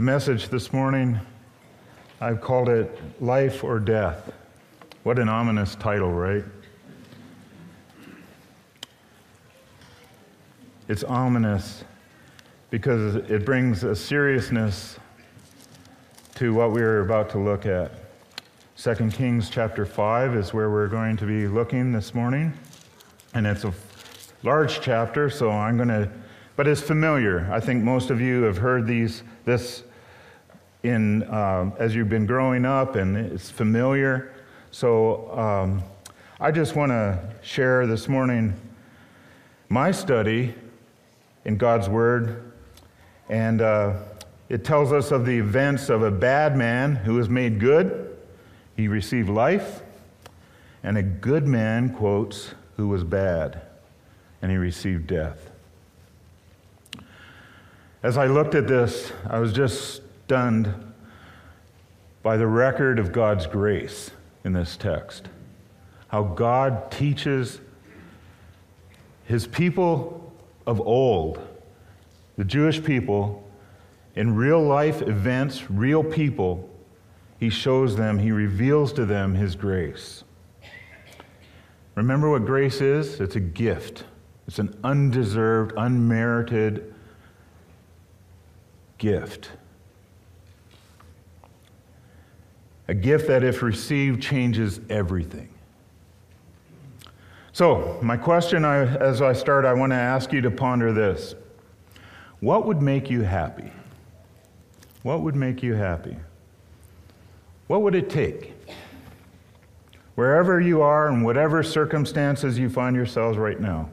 The message this morning, I've called it Life or Death. What an ominous title, right? It's ominous because it brings a seriousness to what we're about to look at. 2 Kings chapter 5 is where we're going to be looking this morning. And it's a large chapter, so I'm going to, but it's familiar. I think most of you have heard these, this in, uh, as you've been growing up, and it's familiar. So um, I just want to share this morning my study in God's Word. And uh, it tells us of the events of a bad man who was made good he received life, and a good man, quotes, who was bad, and he received death. As I looked at this, I was just stunned by the record of God's grace in this text. How God teaches his people of old, the Jewish people, in real life events, real people, he shows them, he reveals to them his grace. Remember what grace is? It's a gift, it's an undeserved, unmerited gift. A gift that, if received, changes everything. So, my question I, as I start, I want to ask you to ponder this What would make you happy? What would make you happy? What would it take? Wherever you are and whatever circumstances you find yourselves right now.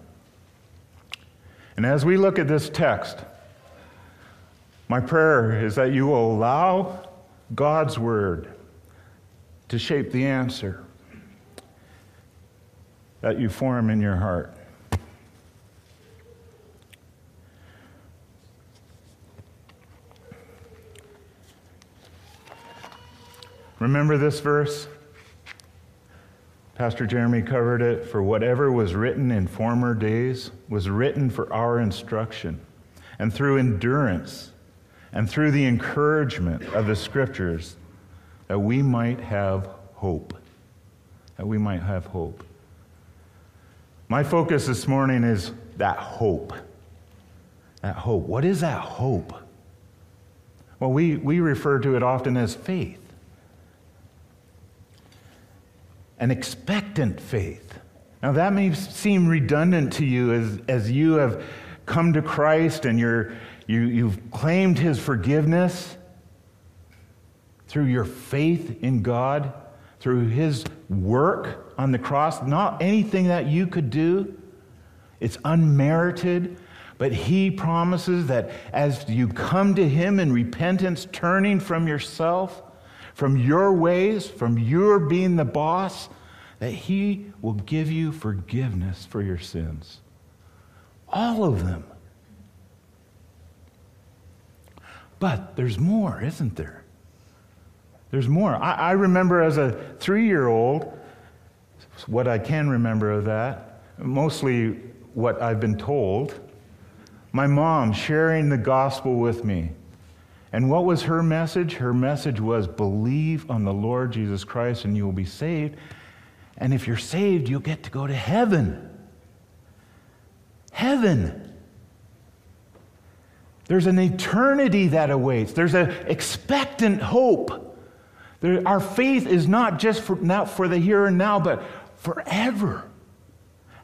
And as we look at this text, my prayer is that you will allow God's word to shape the answer that you form in your heart. Remember this verse? Pastor Jeremy covered it. For whatever was written in former days was written for our instruction, and through endurance and through the encouragement of the scriptures, that we might have hope. That we might have hope. My focus this morning is that hope. That hope. What is that hope? Well, we, we refer to it often as faith. an expectant faith. Now, that may seem redundant to you as, as you have come to Christ and you're, you, you've claimed his forgiveness through your faith in God, through his work on the cross, not anything that you could do. It's unmerited, but he promises that as you come to him in repentance, turning from yourself, from your ways, from your being the boss, that He will give you forgiveness for your sins. All of them. But there's more, isn't there? There's more. I, I remember as a three year old, what I can remember of that, mostly what I've been told, my mom sharing the gospel with me and what was her message? Her message was believe on the Lord Jesus Christ and you will be saved. And if you're saved, you'll get to go to heaven. Heaven. There's an eternity that awaits. There's an expectant hope. There, our faith is not just for, for the here and now, but forever.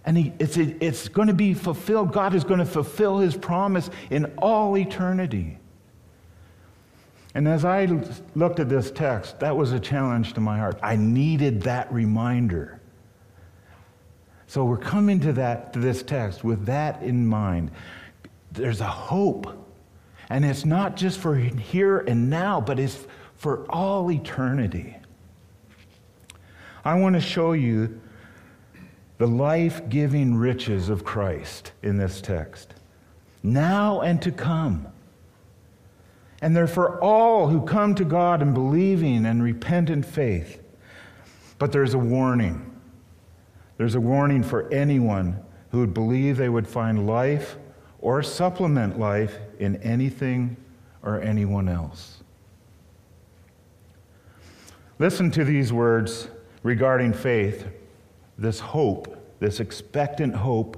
And he, it's, it's going to be fulfilled. God is going to fulfill his promise in all eternity. And as I looked at this text, that was a challenge to my heart. I needed that reminder. So we're coming to that to this text with that in mind. There's a hope. And it's not just for here and now, but it's for all eternity. I want to show you the life giving riches of Christ in this text, now and to come and they're for all who come to God in believing and repentant faith. But there's a warning. There's a warning for anyone who would believe they would find life or supplement life in anything or anyone else. Listen to these words regarding faith, this hope, this expectant hope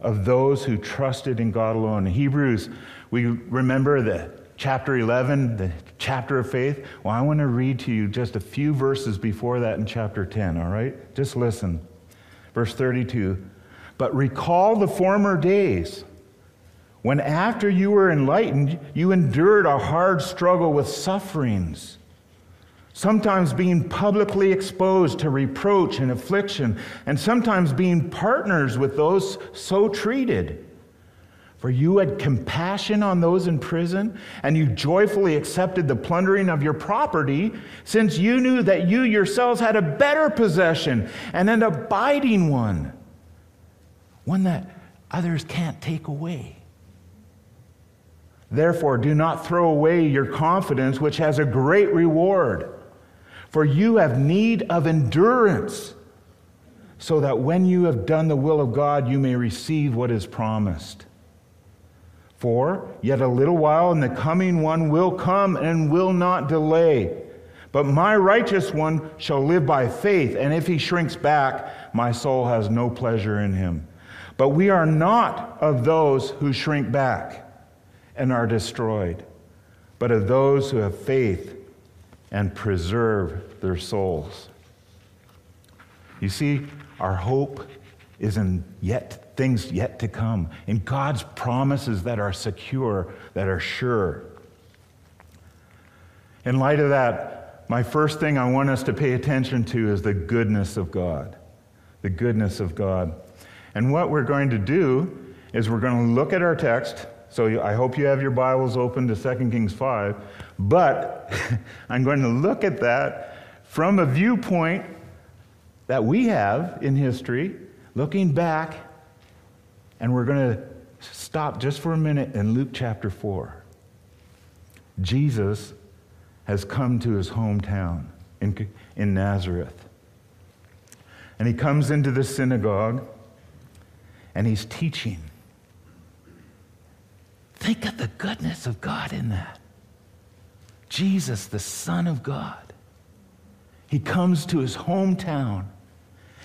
of those who trusted in God alone. In Hebrews, we remember the chapter 11, the chapter of faith. Well, I want to read to you just a few verses before that in chapter 10, all right? Just listen. Verse 32 But recall the former days when, after you were enlightened, you endured a hard struggle with sufferings sometimes being publicly exposed to reproach and affliction, and sometimes being partners with those so treated. For you had compassion on those in prison, and you joyfully accepted the plundering of your property, since you knew that you yourselves had a better possession and an abiding one, one that others can't take away. Therefore, do not throw away your confidence, which has a great reward. For you have need of endurance, so that when you have done the will of God, you may receive what is promised. For yet a little while, and the coming one will come and will not delay. But my righteous one shall live by faith, and if he shrinks back, my soul has no pleasure in him. But we are not of those who shrink back and are destroyed, but of those who have faith and preserve their souls. You see, our hope is in yet things yet to come, in God's promises that are secure, that are sure. In light of that, my first thing I want us to pay attention to is the goodness of God. The goodness of God. And what we're going to do is we're going to look at our text. So I hope you have your Bibles open to 2 Kings 5. But I'm going to look at that from a viewpoint that we have in history, looking back, and we're going to stop just for a minute in Luke chapter 4. Jesus has come to his hometown in, in Nazareth. And he comes into the synagogue and he's teaching. Think of the goodness of God in that. Jesus, the Son of God. He comes to his hometown.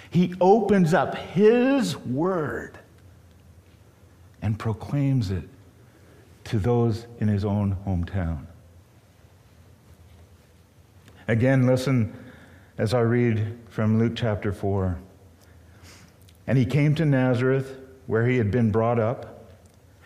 He opens up his word and proclaims it to those in his own hometown. Again, listen as I read from Luke chapter 4. And he came to Nazareth, where he had been brought up.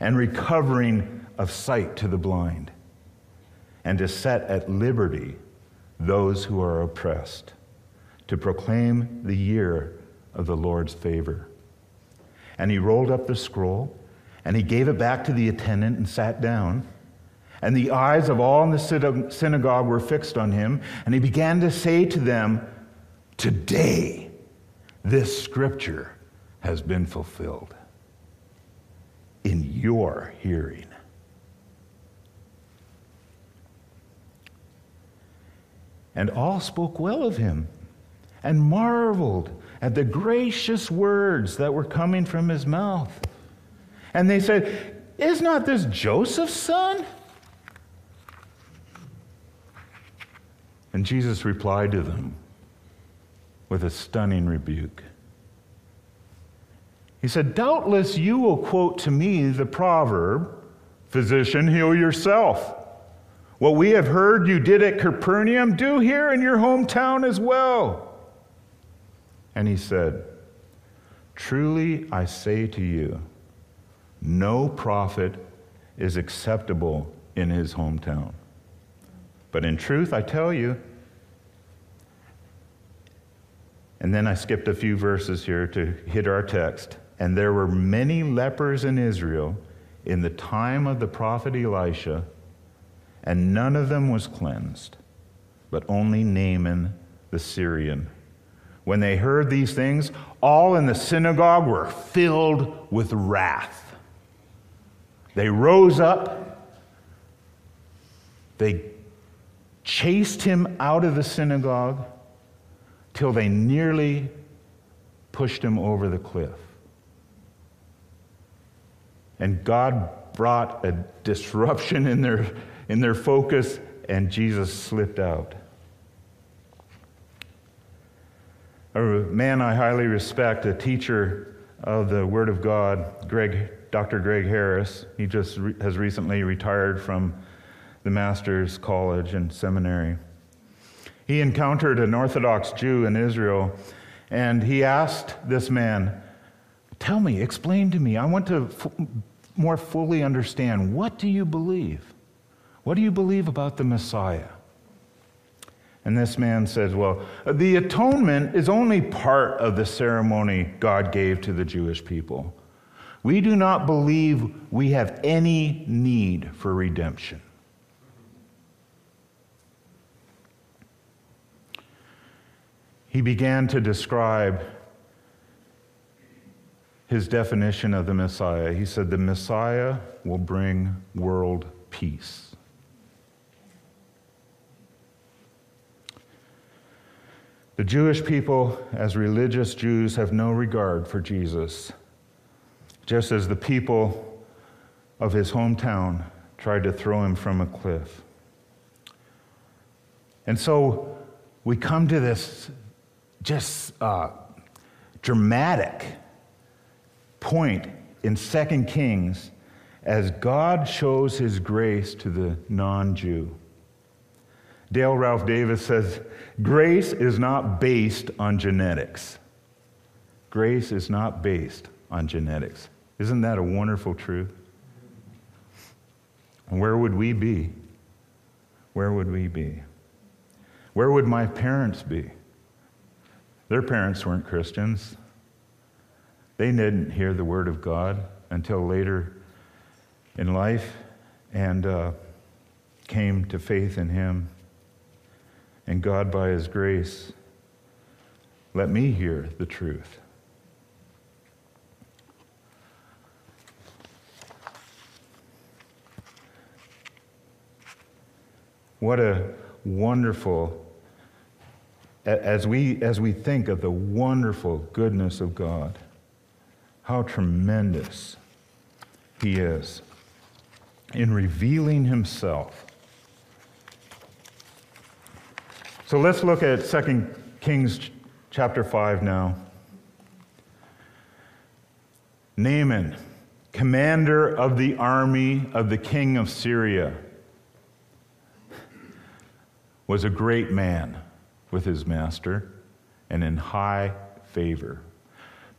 and recovering of sight to the blind and to set at liberty those who are oppressed, to proclaim the year of the Lord's favor. And he rolled up the scroll, and he gave it back to the attendant and sat down. And the eyes of all in the synagogue were fixed on him, and he began to say to them, Today, this scripture has been fulfilled in your hearing. And all spoke well of him and marveled at the gracious words that were coming from his mouth. And they said, Is not this Joseph's son? And Jesus replied to them with a stunning rebuke. He said, Doubtless you will quote to me the proverb, Physician, heal yourself. What we have heard you did at Capernaum, do here in your hometown as well. And he said, Truly I say to you, no prophet is acceptable in his hometown. But in truth, I tell you, and then I skipped a few verses here to hit our text. And there were many lepers in Israel in the time of the prophet Elisha and none of them was cleansed, but only Naaman the Syrian. When they heard these things, all in the synagogue were filled with wrath. They rose up, they chased him out of the synagogue till they nearly pushed him over the cliff. And God brought a disruption in their, in their focus, and Jesus slipped out. A man I highly respect, a teacher of the Word of God, Greg, Dr. Greg Harris, he just re- has recently retired from the Master's College and Seminary. He encountered an Orthodox Jew in Israel, and he asked this man, Tell me, explain to me. I want to f- more fully understand what do you believe? What do you believe about the Messiah? And this man says, Well, the atonement is only part of the ceremony God gave to the Jewish people. We do not believe we have any need for redemption. He began to describe his definition of the Messiah. He said, The Messiah will bring world peace. The Jewish people, as religious Jews, have no regard for Jesus, just as the people of his hometown tried to throw him from a cliff. And so we come to this just uh, dramatic point in 2 Kings as God shows his grace to the non Jew. Dale Ralph Davis says, Grace is not based on genetics. Grace is not based on genetics. Isn't that a wonderful truth? Where would we be? Where would we be? Where would my parents be? Their parents weren't Christians. They didn't hear the word of God until later in life and uh, came to faith in Him. And God, by His grace, let me hear the truth. What a wonderful, as we, as we think of the wonderful goodness of God, how tremendous He is in revealing Himself So let's look at 2 Kings chapter 5 now. Naaman, commander of the army of the king of Syria, was a great man with his master and in high favor.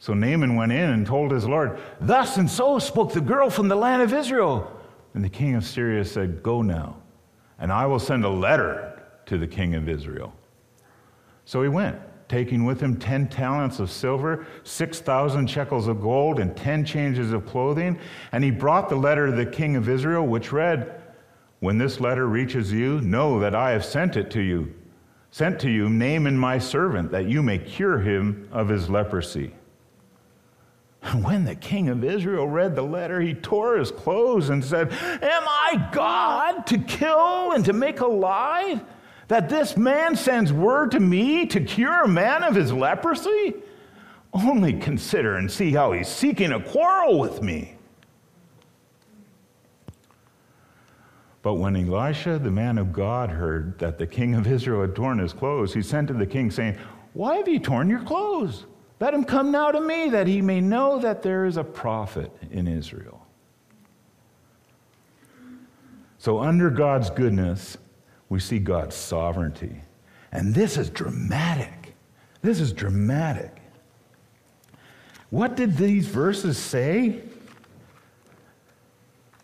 So Naaman went in and told his Lord, Thus and so spoke the girl from the land of Israel. And the king of Syria said, Go now, and I will send a letter to the king of Israel. So he went, taking with him 10 talents of silver, 6,000 shekels of gold, and 10 changes of clothing. And he brought the letter to the king of Israel, which read, When this letter reaches you, know that I have sent it to you. Sent to you Naaman my servant, that you may cure him of his leprosy. And when the king of Israel read the letter, he tore his clothes and said, Am I God to kill and to make alive? that this man sends word to me to cure a man of his leprosy? Only consider and see how he's seeking a quarrel with me. But when Elisha, the man of God, heard that the king of Israel had torn his clothes, he sent to the king, saying, Why have you torn your clothes? Let him come now to me, that he may know that there is a prophet in Israel. So, under God's goodness, we see God's sovereignty. And this is dramatic. This is dramatic. What did these verses say?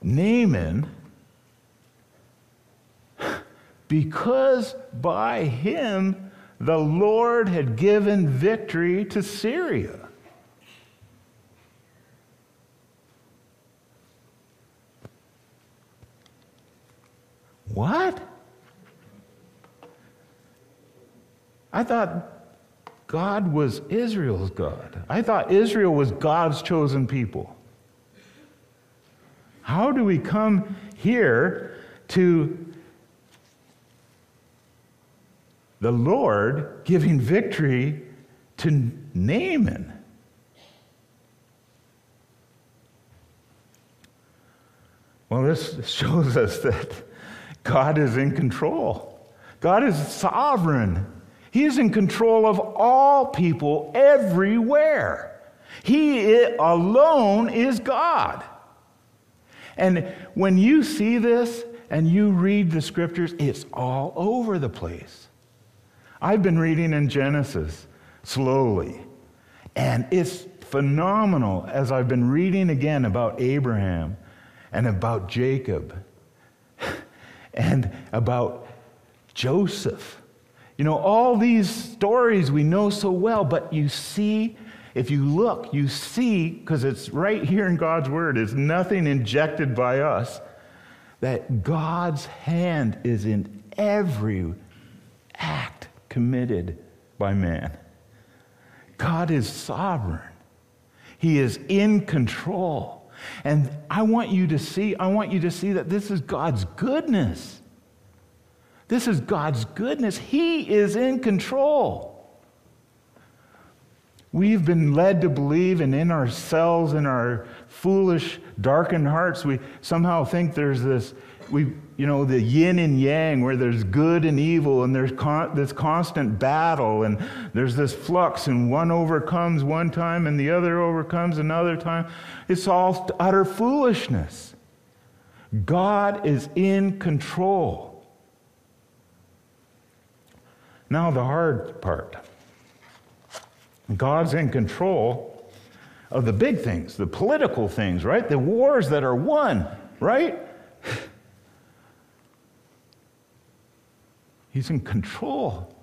Naaman, because by him the Lord had given victory to Syria. What? I thought God was Israel's God. I thought Israel was God's chosen people. How do we come here to the Lord giving victory to Naaman? Well, this shows us that God is in control. God is sovereign. He is in control of all people everywhere. He alone is God. And when you see this and you read the scriptures, it's all over the place. I've been reading in Genesis slowly, and it's phenomenal as I've been reading again about Abraham and about Jacob and about Joseph. You know, all these stories we know so well, but you see, if you look, you see, because it's right here in God's Word, it's nothing injected by us, that God's hand is in every act committed by man. God is sovereign, He is in control. And I want you to see, I want you to see that this is God's goodness. This is God's goodness. He is in control. We've been led to believe, and in ourselves, in our foolish, darkened hearts, we somehow think there's this, we, you know, the yin and yang, where there's good and evil, and there's con- this constant battle, and there's this flux, and one overcomes one time, and the other overcomes another time. It's all utter foolishness. God is in control. Now, the hard part God's in control of the big things, the political things, right? The wars that are won, right? He's in control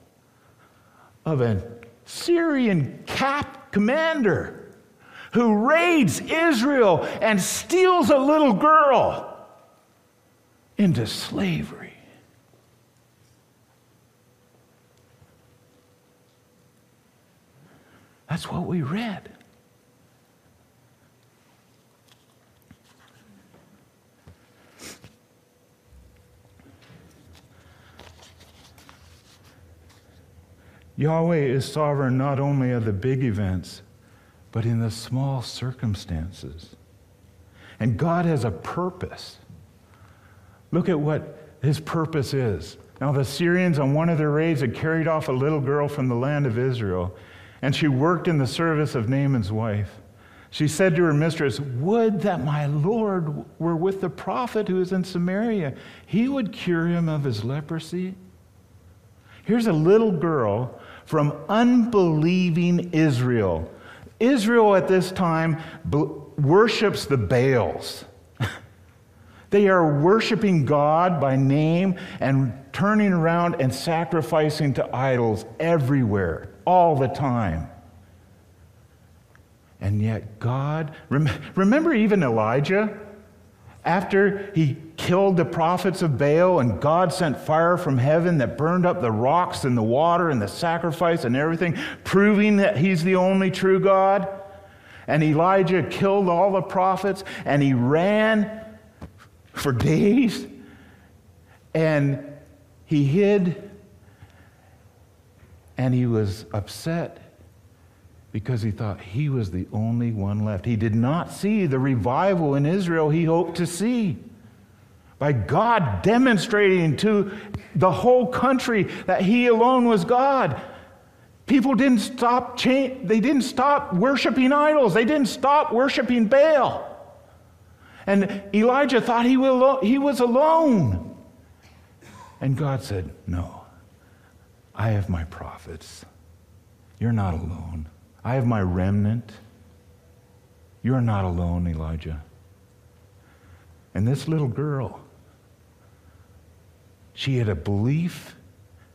of a Syrian cap commander who raids Israel and steals a little girl into slavery. That's what we read. Yahweh is sovereign not only of the big events, but in the small circumstances. And God has a purpose. Look at what his purpose is. Now, the Syrians on one of their raids had carried off a little girl from the land of Israel, and she worked in the service of Naaman's wife. She said to her mistress, Would that my Lord were with the prophet who is in Samaria. He would cure him of his leprosy. Here's a little girl from unbelieving Israel Israel at this time worships the Baals. they are worshiping God by name and turning around and sacrificing to idols everywhere, all the time. And yet, God, remember even Elijah? After he killed the prophets of Baal and God sent fire from heaven that burned up the rocks and the water and the sacrifice and everything, proving that he's the only true God. And Elijah killed all the prophets and he ran for days and he hid and he was upset because he thought he was the only one left. He did not see the revival in Israel he hoped to see. By God demonstrating to the whole country that he alone was God. People didn't stop cha- they didn't stop worshiping idols. They didn't stop worshiping Baal. And Elijah thought he was alone. And God said, No, I have my prophets. You're not alone. I have my remnant. You're not alone, Elijah. And this little girl, she had a belief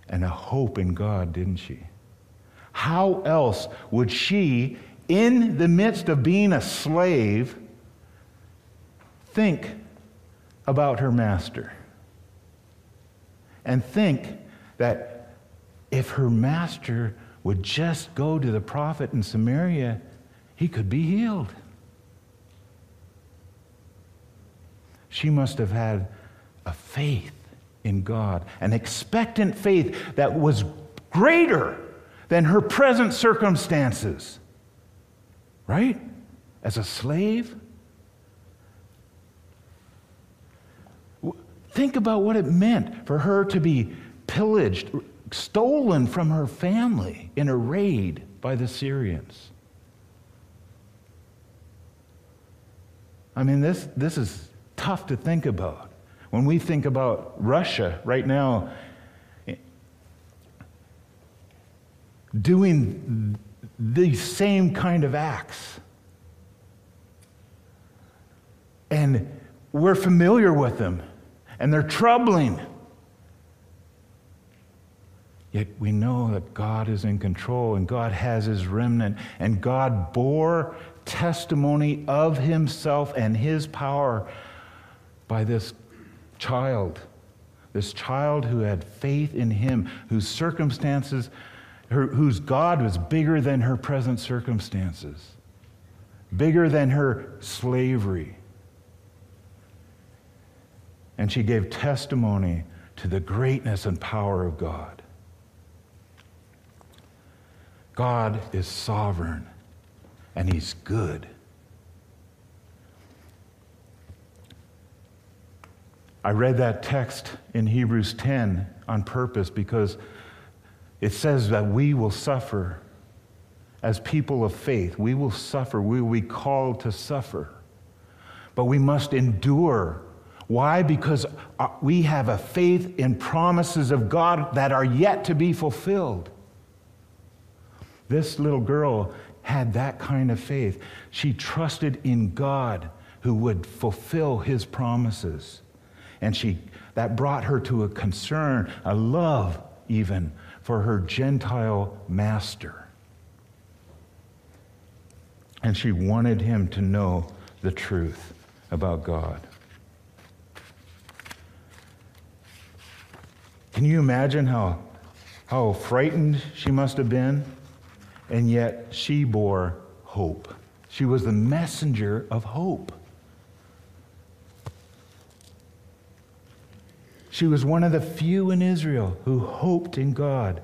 and a hope in God, didn't she? How else would she, in the midst of being a slave, think about her master? And think that if her master would just go to the prophet in Samaria, he could be healed. She must have had a faith in God, an expectant faith that was greater than her present circumstances. Right? As a slave? Think about what it meant for her to be pillaged, stolen from her family in a raid by the Syrians. I mean, this, this is tough to think about. When we think about Russia right now doing these same kind of acts, and we're familiar with them, and they're troubling. Yet we know that God is in control and God has his remnant, and God bore testimony of himself and his power by this child. This child who had faith in him, whose circumstances, her, whose God was bigger than her present circumstances, bigger than her slavery. And she gave testimony to the greatness and power of God. God is sovereign and He's good. I read that text in Hebrews 10 on purpose because it says that we will suffer as people of faith. We will suffer. We will be called to suffer. But we must endure. Why? Because uh, we have a faith in promises of God that are yet to be fulfilled. This little girl had that kind of faith. She trusted in God who would fulfill his promises. And she, that brought her to a concern, a love even, for her Gentile master. And she wanted him to know the truth about God. Can you imagine how, how frightened she must have been? And yet she bore hope. She was the messenger of hope. She was one of the few in Israel who hoped in God,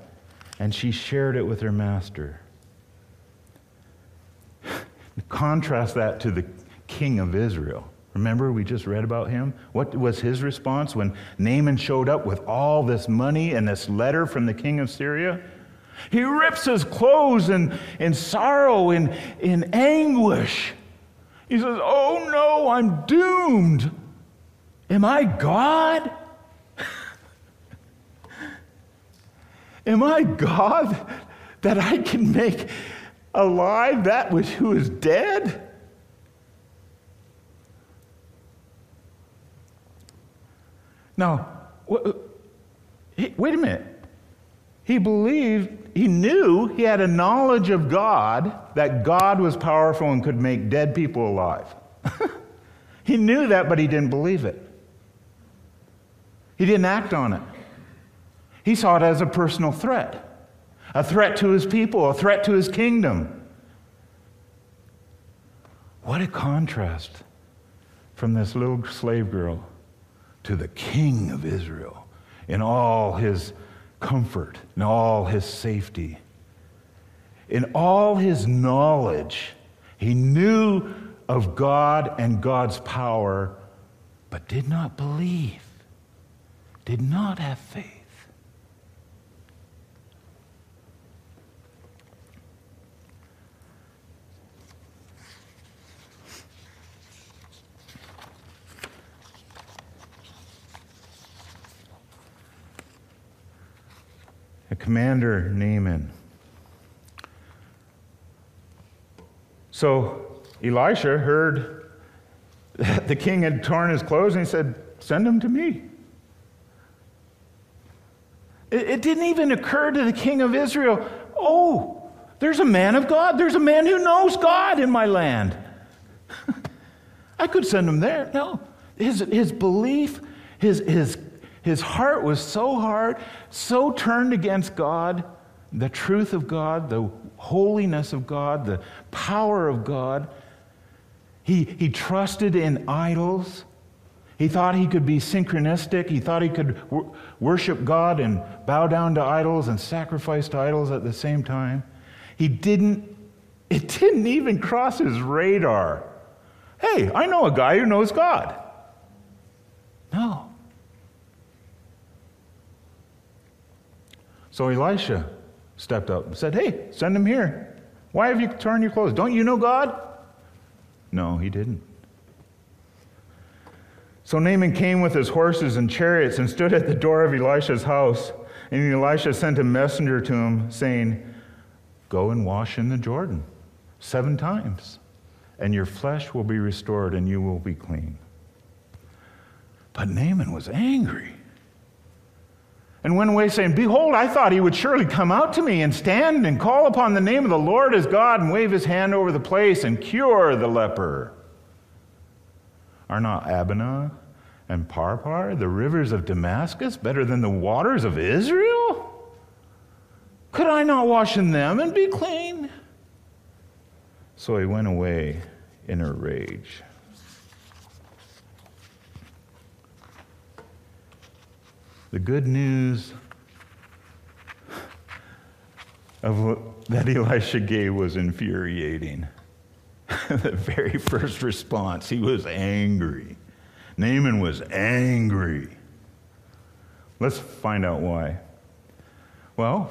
and she shared it with her master. Contrast that to the king of Israel. Remember, we just read about him? What was his response when Naaman showed up with all this money and this letter from the king of Syria? He rips his clothes in, in sorrow, in, in anguish. He says, Oh no, I'm doomed. Am I God? Am I God that I can make alive that which who is dead? Now, wait a minute. He believed, he knew, he had a knowledge of God that God was powerful and could make dead people alive. he knew that, but he didn't believe it. He didn't act on it. He saw it as a personal threat a threat to his people, a threat to his kingdom. What a contrast from this little slave girl to the king of Israel in all his comfort, in all his safety, in all his knowledge. He knew of God and God's power, but did not believe, did not have faith. The commander Naaman. So Elisha heard that the king had torn his clothes and he said, Send him to me. It, it didn't even occur to the king of Israel, oh, there's a man of God. There's a man who knows God in my land. I could send him there. No. His, his belief, his, his, his heart was so hard, so turned against God, the truth of God, the holiness of God, the power of God. He, he trusted in idols. He thought he could be synchronistic. He thought he could wor- worship God and bow down to idols and sacrifice to idols at the same time. He didn't, it didn't even cross his radar. Hey, I know a guy who knows God. No. So Elisha stepped up and said, Hey, send him here. Why have you torn your clothes? Don't you know God? No, he didn't. So Naaman came with his horses and chariots and stood at the door of Elisha's house. And Elisha sent a messenger to him, saying, Go and wash in the Jordan seven times, and your flesh will be restored, and you will be clean. But Naaman was angry and went away saying, Behold, I thought he would surely come out to me and stand and call upon the name of the Lord as God and wave his hand over the place and cure the leper. Are not Abana and Pharpar, the rivers of Damascus, better than the waters of Israel? Could I not wash in them and be clean? So he went away in a rage. The good news of what, that Elisha gave was infuriating. the very first response, he was angry. Naaman was angry. Let's find out why. Well,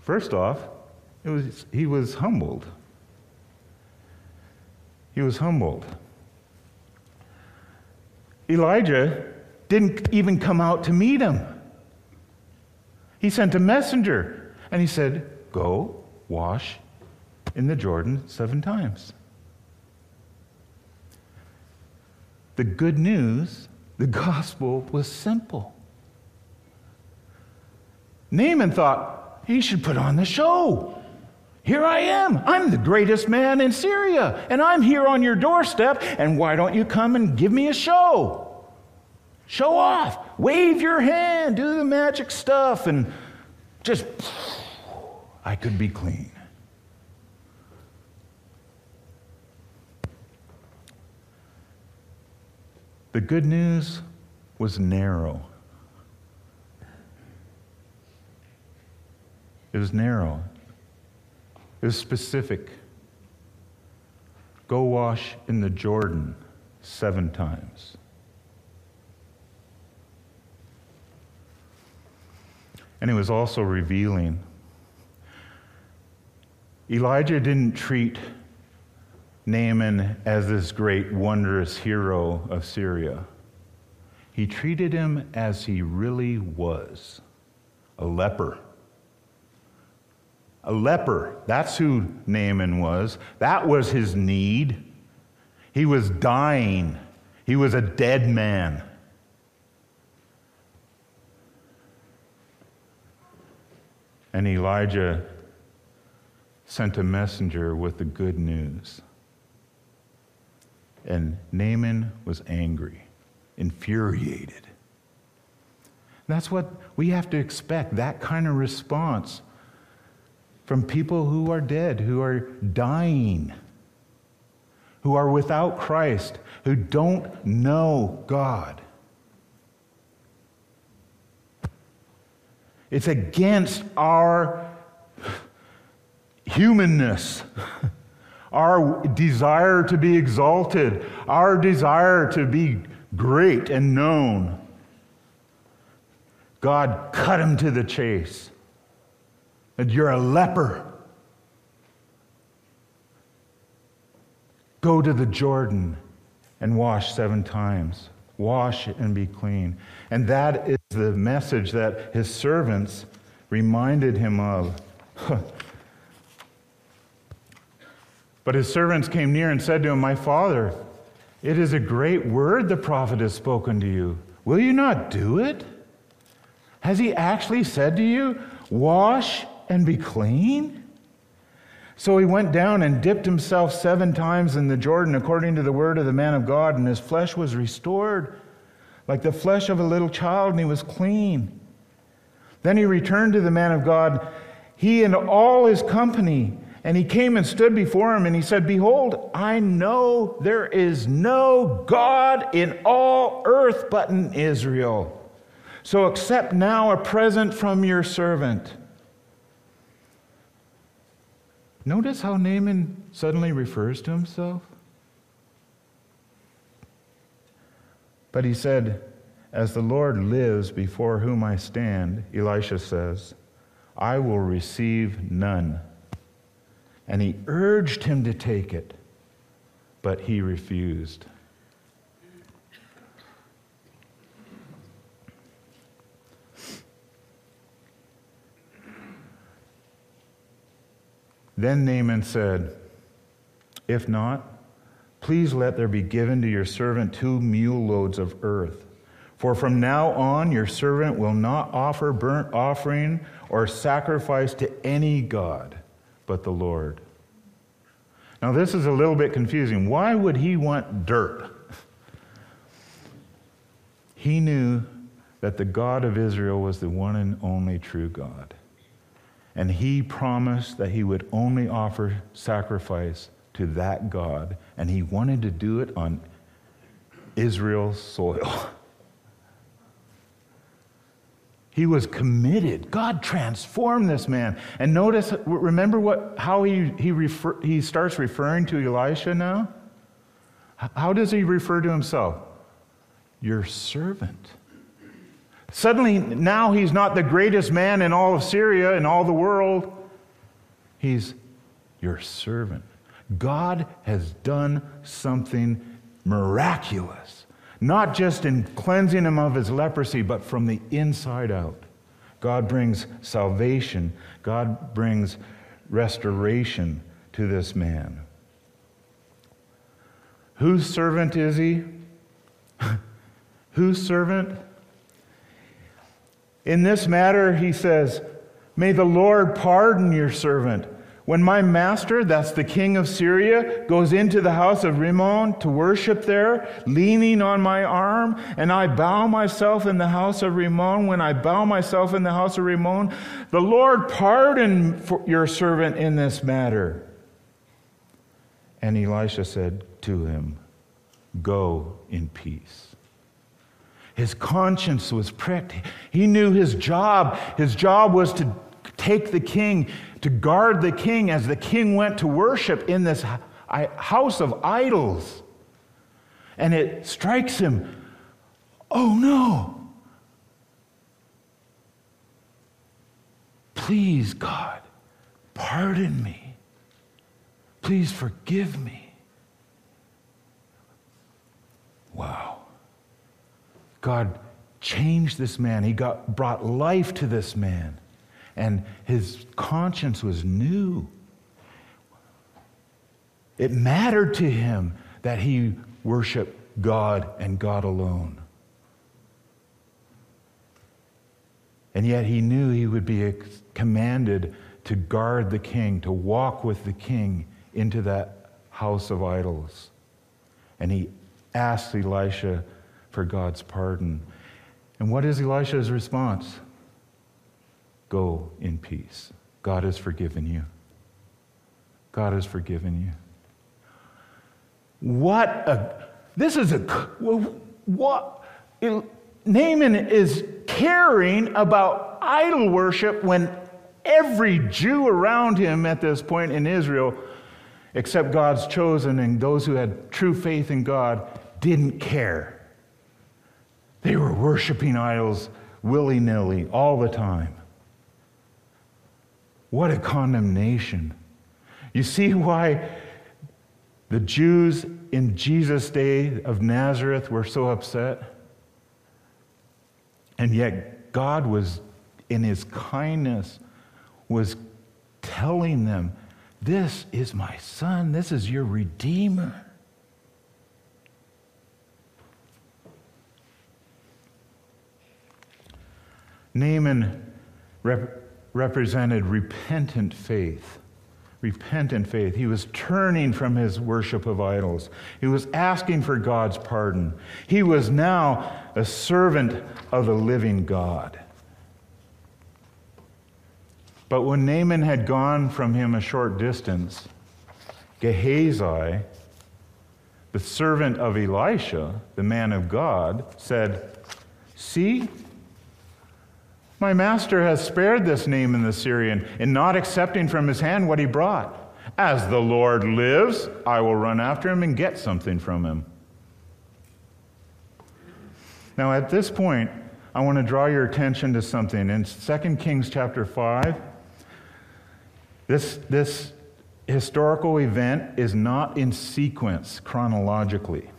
first off, it was, he was humbled. He was humbled. Elijah didn't even come out to meet him. He sent a messenger and he said, Go wash in the Jordan seven times. The good news, the gospel, was simple. Naaman thought he should put on the show. Here I am. I'm the greatest man in Syria, and I'm here on your doorstep, and why don't you come and give me a show? Show off. Wave your hand. Do the magic stuff. And just, I could be clean. The good news was narrow. It was narrow. It was specific. Go wash in the Jordan seven times. And it was also revealing. Elijah didn't treat Naaman as this great, wondrous hero of Syria. He treated him as he really was a leper. A leper. That's who Naaman was. That was his need. He was dying, he was a dead man. And Elijah sent a messenger with the good news. And Naaman was angry, infuriated. That's what we have to expect that kind of response from people who are dead, who are dying, who are without Christ, who don't know God. It's against our humanness, our desire to be exalted, our desire to be great and known. God cut him to the chase. And you're a leper. Go to the Jordan and wash seven times. Wash and be clean. And that is the message that his servants reminded him of. but his servants came near and said to him, My father, it is a great word the prophet has spoken to you. Will you not do it? Has he actually said to you, Wash and be clean? So he went down and dipped himself seven times in the Jordan according to the word of the man of God, and his flesh was restored like the flesh of a little child, and he was clean. Then he returned to the man of God, he and all his company, and he came and stood before him, and he said, Behold, I know there is no God in all earth but in Israel. So accept now a present from your servant. Notice how Naaman suddenly refers to himself? But he said, As the Lord lives before whom I stand, Elisha says, I will receive none. And he urged him to take it, but he refused. Then Naaman said, If not, Please let there be given to your servant two mule loads of earth. For from now on, your servant will not offer burnt offering or sacrifice to any God but the Lord. Now, this is a little bit confusing. Why would he want dirt? He knew that the God of Israel was the one and only true God. And he promised that he would only offer sacrifice to that God, and he wanted to do it on Israel's soil. He was committed. God transformed this man. And notice, remember what, how he, he, refer, he starts referring to Elisha now? How does he refer to himself? Your servant. Suddenly, now he's not the greatest man in all of Syria and all the world. He's your servant. God has done something miraculous, not just in cleansing him of his leprosy, but from the inside out. God brings salvation, God brings restoration to this man. Whose servant is he? Whose servant? In this matter, he says, May the Lord pardon your servant. When my master, that's the king of Syria, goes into the house of Rimmon to worship there, leaning on my arm, and I bow myself in the house of Rimmon, when I bow myself in the house of Rimmon, the Lord pardon your servant in this matter. And Elisha said to him, Go in peace. His conscience was pricked. He knew his job. His job was to take the king, to guard the king as the king went to worship in this house of idols. And it strikes him oh no. Please, God, pardon me. Please forgive me. Wow. God changed this man. He got, brought life to this man and his conscience was new. It mattered to him that he worship God and God alone. And yet he knew he would be commanded to guard the king, to walk with the king into that house of idols. And he asked Elisha for God's pardon. And what is Elisha's response? Go in peace. God has forgiven you. God has forgiven you. What a, this is a, what, Naaman is caring about idol worship when every Jew around him at this point in Israel, except God's chosen and those who had true faith in God, didn't care. They were worshiping idols willy nilly all the time. What a condemnation. You see why the Jews in Jesus' day of Nazareth were so upset? And yet, God was in his kindness, was telling them, This is my son, this is your Redeemer. Naaman rep- represented repentant faith. Repentant faith. He was turning from his worship of idols. He was asking for God's pardon. He was now a servant of the living God. But when Naaman had gone from him a short distance, Gehazi, the servant of Elisha, the man of God, said, See, my master has spared this Naaman the Syrian in not accepting from his hand what he brought. As the Lord lives, I will run after him and get something from him. Now, at this point, I want to draw your attention to something. In 2 Kings chapter 5, this, this historical event is not in sequence chronologically.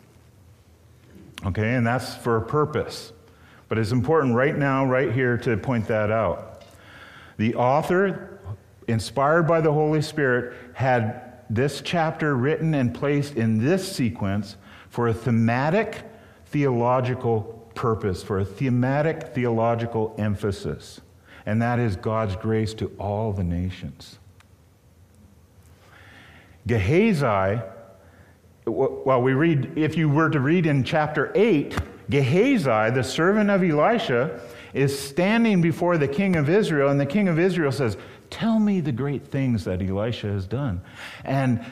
Okay, and that's for a purpose. But it's important right now, right here, to point that out. The author, inspired by the Holy Spirit, had this chapter written and placed in this sequence for a thematic theological purpose, for a thematic theological emphasis, and that is God's grace to all the nations. Gehazi, well, we read, if you were to read in chapter 8, Gehazi, the servant of Elisha, is standing before the king of Israel, and the king of Israel says, Tell me the great things that Elisha has done. And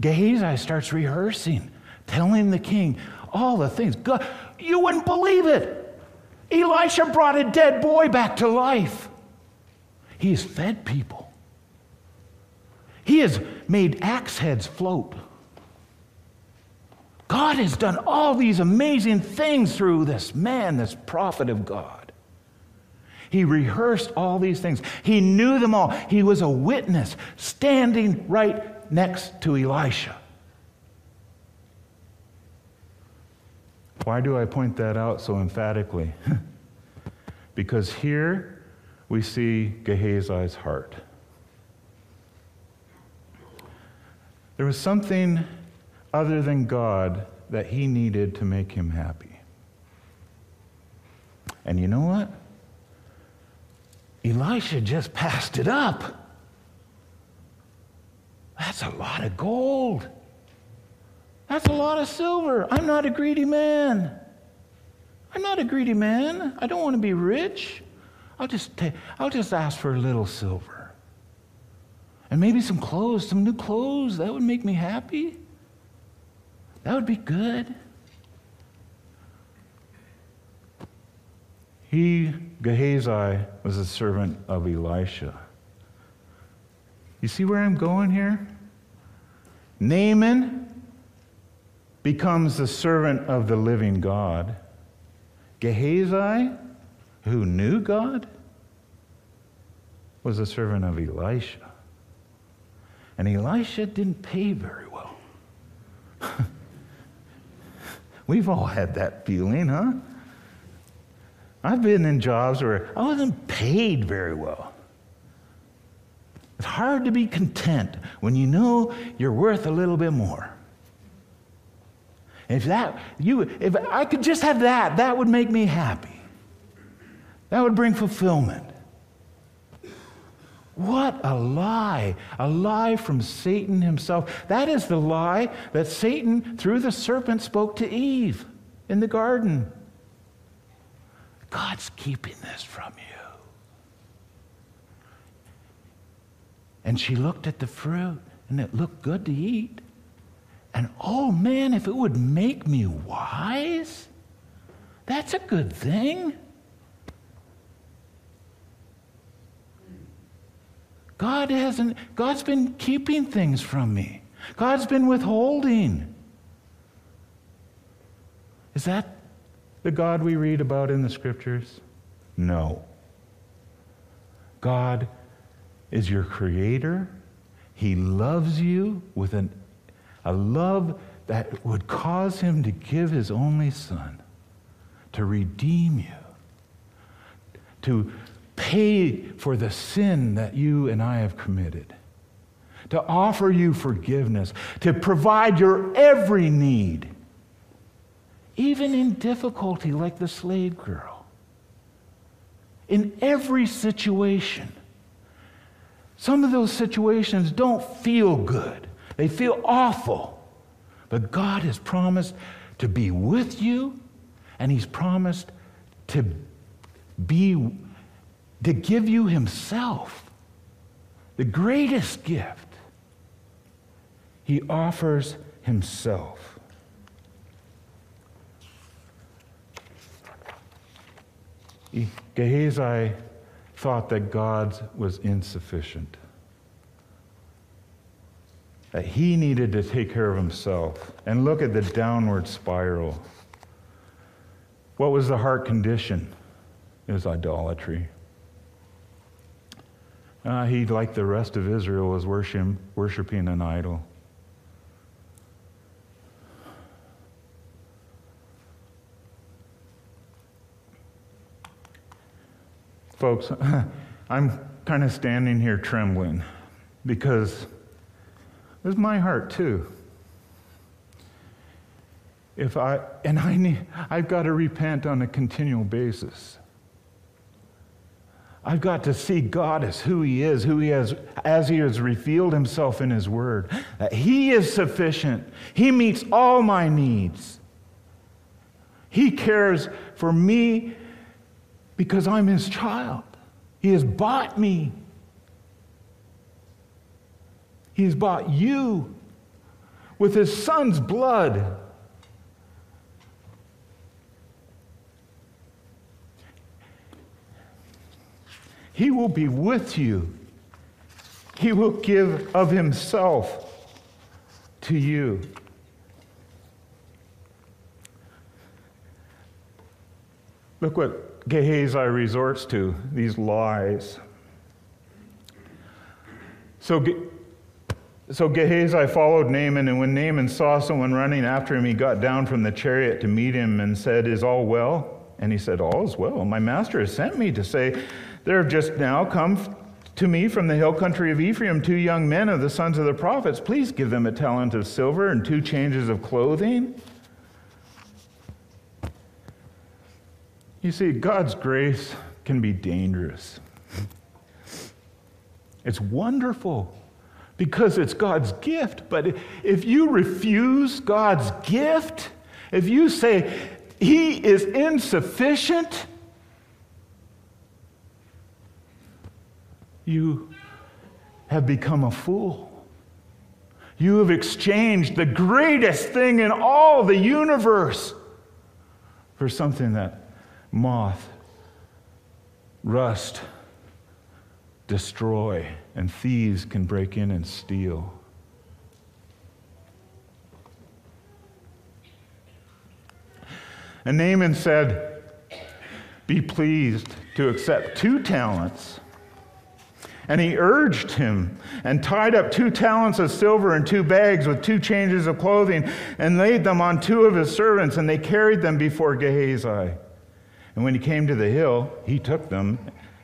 Gehazi starts rehearsing, telling the king all the things. God, you wouldn't believe it. Elisha brought a dead boy back to life. He has fed people. He has made axe heads float. God has done all these amazing things through this man, this prophet of God. He rehearsed all these things. He knew them all. He was a witness standing right next to Elisha. Why do I point that out so emphatically? because here we see Gehazi's heart. There was something other than God that he needed to make him happy. And you know what? Elisha just passed it up. That's a lot of gold. That's a lot of silver. I'm not a greedy man. I'm not a greedy man. I don't want to be rich. I'll just, take, I'll just ask for a little silver. And maybe some clothes, some new clothes. That would make me happy. That would be good. He, Gehazi, was a servant of Elisha. You see where I'm going here? Naaman becomes the servant of the living God. Gehazi, who knew God, was a servant of Elisha. And Elisha didn't pay very well. We've all had that feeling, huh? I've been in jobs where I wasn't paid very well. It's hard to be content when you know you're worth a little bit more. If that you if I could just have that, that would make me happy. That would bring fulfillment. What a lie. A lie from Satan himself. That is the lie that Satan, through the serpent, spoke to Eve in the garden. God's keeping this from you. And she looked at the fruit, and it looked good to eat. And oh man, if it would make me wise, that's a good thing. God hasn't, God's been keeping things from me. God's been withholding. Is that the God we read about in the scriptures? No. God is your creator. He loves you with an, a love that would cause him to give his only son to redeem you, to pay for the sin that you and I have committed, to offer you forgiveness, to provide your every need, even in difficulty like the slave girl. In every situation. Some of those situations don't feel good, they feel awful. But God has promised to be with you, and He's promised to be to give you Himself, the greatest gift. He offers Himself. Gehazi thought that God was insufficient, that he needed to take care of himself. And look at the downward spiral. What was the heart condition? It was idolatry. Uh, he, like the rest of Israel, was worship, worshiping an idol. Folks, I'm kind of standing here trembling because this is my heart too. If I and I need I've got to repent on a continual basis. I've got to see God as who He is, who He is, as He has revealed Himself in His Word. That He is sufficient. He meets all my needs. He cares for me because I'm His child. He has bought me. He has bought you with His Son's blood. He will be with you. He will give of Himself to you. Look what Gehazi resorts to these lies. So, so Gehazi followed Naaman, and when Naaman saw someone running after him, he got down from the chariot to meet him and said, Is all well? And he said, All is well. My master has sent me to say, there have just now come to me from the hill country of Ephraim two young men of the sons of the prophets. Please give them a talent of silver and two changes of clothing. You see, God's grace can be dangerous. It's wonderful because it's God's gift. But if you refuse God's gift, if you say, He is insufficient, you have become a fool. You have exchanged the greatest thing in all the universe for something that moth, rust, destroy, and thieves can break in and steal. And Naaman said, Be pleased to accept two talents and he urged him and tied up two talents of silver and two bags with two changes of clothing and laid them on two of his servants, and they carried them before Gehazi. And when he came to the hill, he took them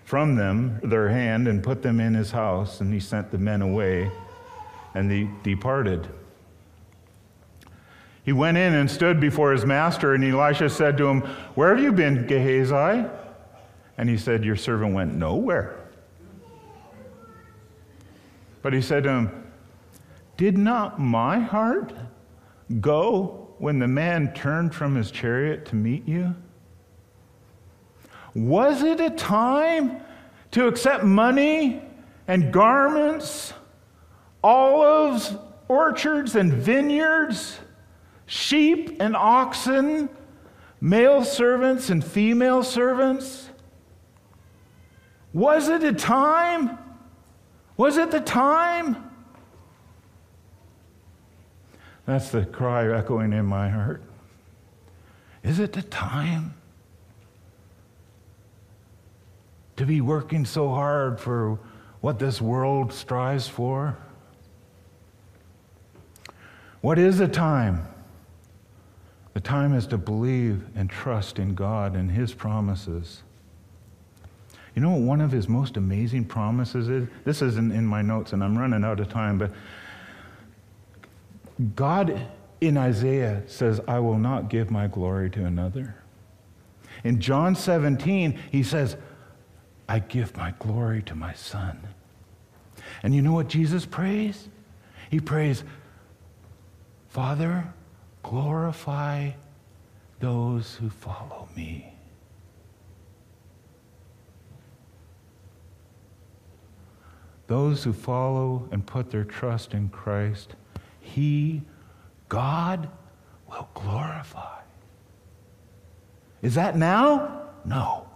from them, their hand, and put them in his house, and he sent the men away, and they departed. He went in and stood before his master, and Elisha said to him, Where have you been, Gehazi? And he said, Your servant went nowhere. But he said to him, Did not my heart go when the man turned from his chariot to meet you? Was it a time to accept money and garments, olives, orchards and vineyards, sheep and oxen, male servants and female servants? Was it a time was it the time? That's the cry echoing in my heart. Is it the time to be working so hard for what this world strives for? What is the time? The time is to believe and trust in God and His promises. You know what one of his most amazing promises is? This isn't in my notes, and I'm running out of time, but God in Isaiah says, I will not give my glory to another. In John 17, he says, I give my glory to my son. And you know what Jesus prays? He prays, Father, glorify those who follow me. Those who follow and put their trust in Christ, He, God, will glorify. Is that now? No.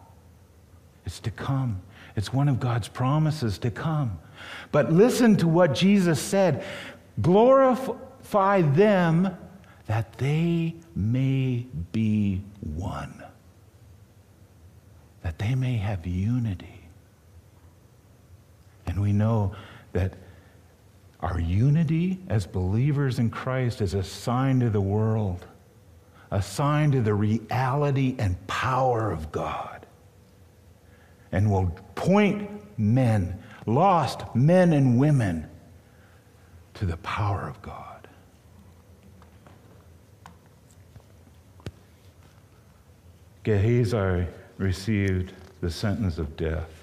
It's to come. It's one of God's promises to come. But listen to what Jesus said glorify them that they may be one, that they may have unity. And we know that our unity as believers in Christ is a sign to the world, a sign to the reality and power of God, and will point men, lost men and women, to the power of God. Gehazi received the sentence of death.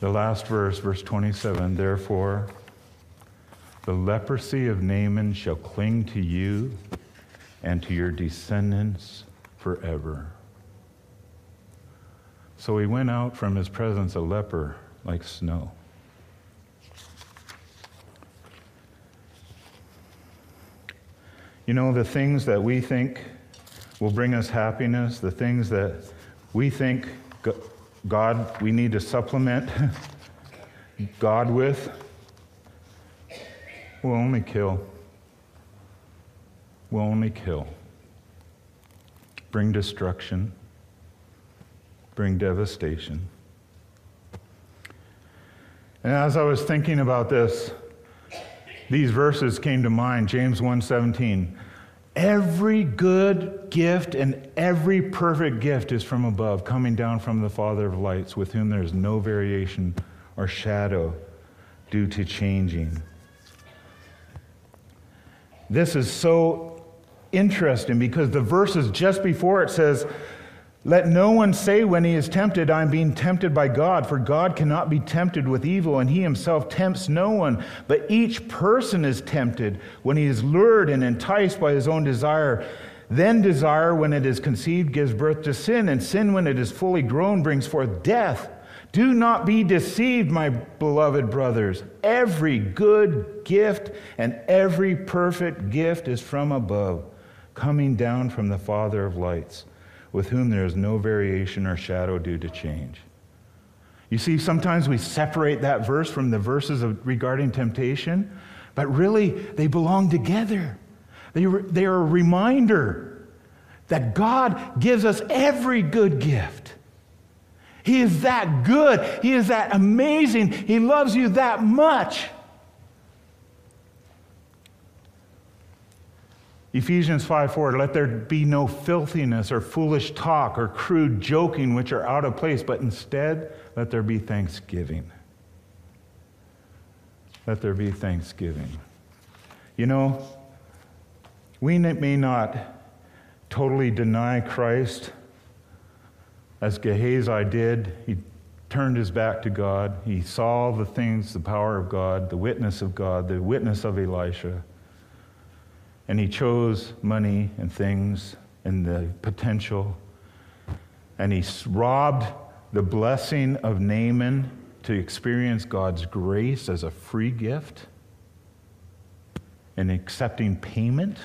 The last verse, verse 27 Therefore, the leprosy of Naaman shall cling to you and to your descendants forever. So he went out from his presence a leper like snow. You know, the things that we think will bring us happiness, the things that we think God, we need to supplement God with, will only kill. Will only kill. Bring destruction, bring devastation. And as I was thinking about this, these verses came to mind James 1:17 Every good gift and every perfect gift is from above, coming down from the Father of lights, with whom there is no variation or shadow due to changing. This is so interesting because the verses just before it says, let no one say when he is tempted, I am being tempted by God, for God cannot be tempted with evil, and he himself tempts no one. But each person is tempted when he is lured and enticed by his own desire. Then desire, when it is conceived, gives birth to sin, and sin, when it is fully grown, brings forth death. Do not be deceived, my beloved brothers. Every good gift and every perfect gift is from above, coming down from the Father of lights with whom there is no variation or shadow due to change. You see, sometimes we separate that verse from the verses of, regarding temptation, but really they belong together. They, they are a reminder that God gives us every good gift. He is that good. He is that amazing. He loves you that much. Ephesians 5 4, let there be no filthiness or foolish talk or crude joking which are out of place, but instead let there be thanksgiving. Let there be thanksgiving. You know, we may not totally deny Christ as Gehazi did. He turned his back to God. He saw the things, the power of God, the witness of God, the witness of Elisha. And he chose money and things and the potential. And he robbed the blessing of Naaman to experience God's grace as a free gift and accepting payment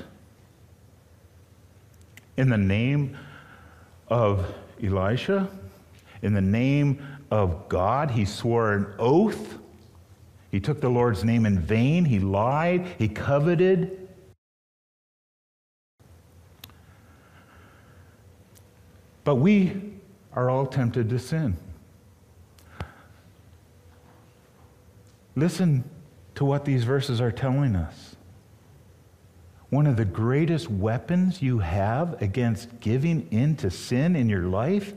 in the name of Elisha, in the name of God. He swore an oath. He took the Lord's name in vain. He lied. He coveted. But we are all tempted to sin. Listen to what these verses are telling us. one of the greatest weapons you have against giving in to sin in your life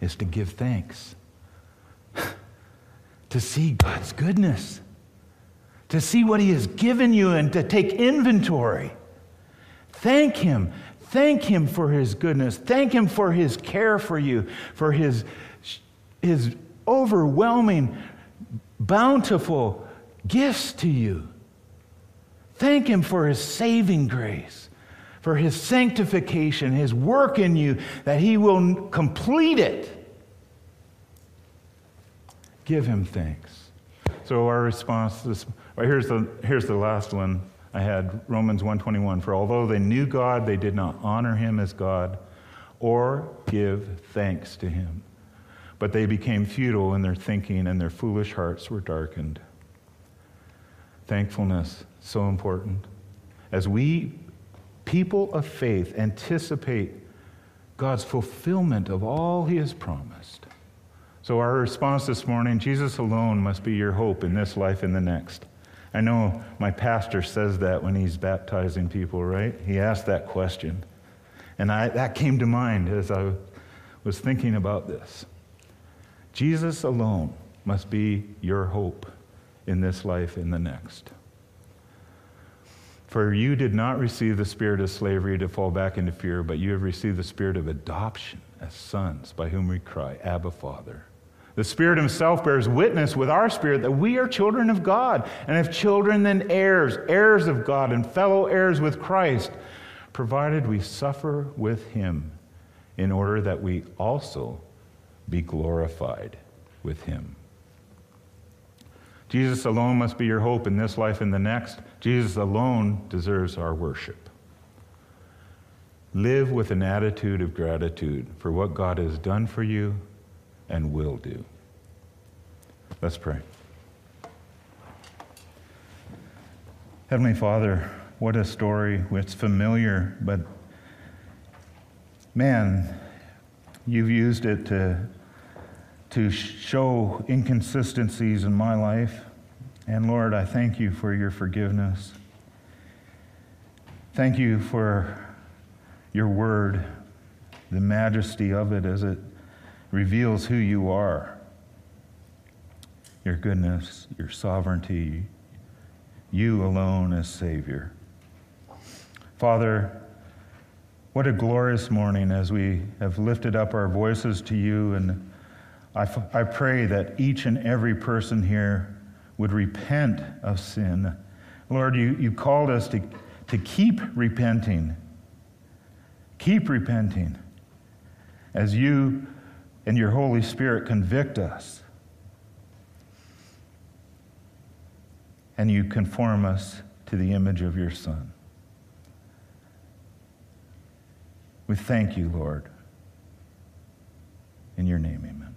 is to give thanks. to see God's goodness, to see what He has given you, and to take inventory. Thank Him. Thank Him for His goodness. Thank Him for His care for you, for His, his overwhelming, bountiful gifts to you. Thank Him for His saving grace, for His sanctification, His work in you, that He will complete it. Give Him thanks. So our response this well, here's the here's the last one I had Romans 121 for although they knew God they did not honor him as God or give thanks to him but they became futile in their thinking and their foolish hearts were darkened thankfulness so important. As we, people of faith, anticipate God's fulfillment of all he has promised. So, our response this morning Jesus alone must be your hope in this life and the next. I know my pastor says that when he's baptizing people, right? He asked that question. And I, that came to mind as I was thinking about this. Jesus alone must be your hope in this life and the next. For you did not receive the spirit of slavery to fall back into fear, but you have received the spirit of adoption as sons, by whom we cry, Abba, Father. The Spirit Himself bears witness with our spirit that we are children of God, and if children, then heirs, heirs of God, and fellow heirs with Christ, provided we suffer with Him, in order that we also be glorified with Him. Jesus alone must be your hope in this life and the next. Jesus alone deserves our worship. Live with an attitude of gratitude for what God has done for you and will do. Let's pray. Heavenly Father, what a story. It's familiar, but man, you've used it to to show inconsistencies in my life. And Lord, I thank you for your forgiveness. Thank you for your word, the majesty of it as it reveals who you are, your goodness, your sovereignty, you alone as Savior. Father, what a glorious morning as we have lifted up our voices to you and I, f- I pray that each and every person here would repent of sin. Lord, you, you called us to, to keep repenting. Keep repenting as you and your Holy Spirit convict us. And you conform us to the image of your Son. We thank you, Lord. In your name, amen.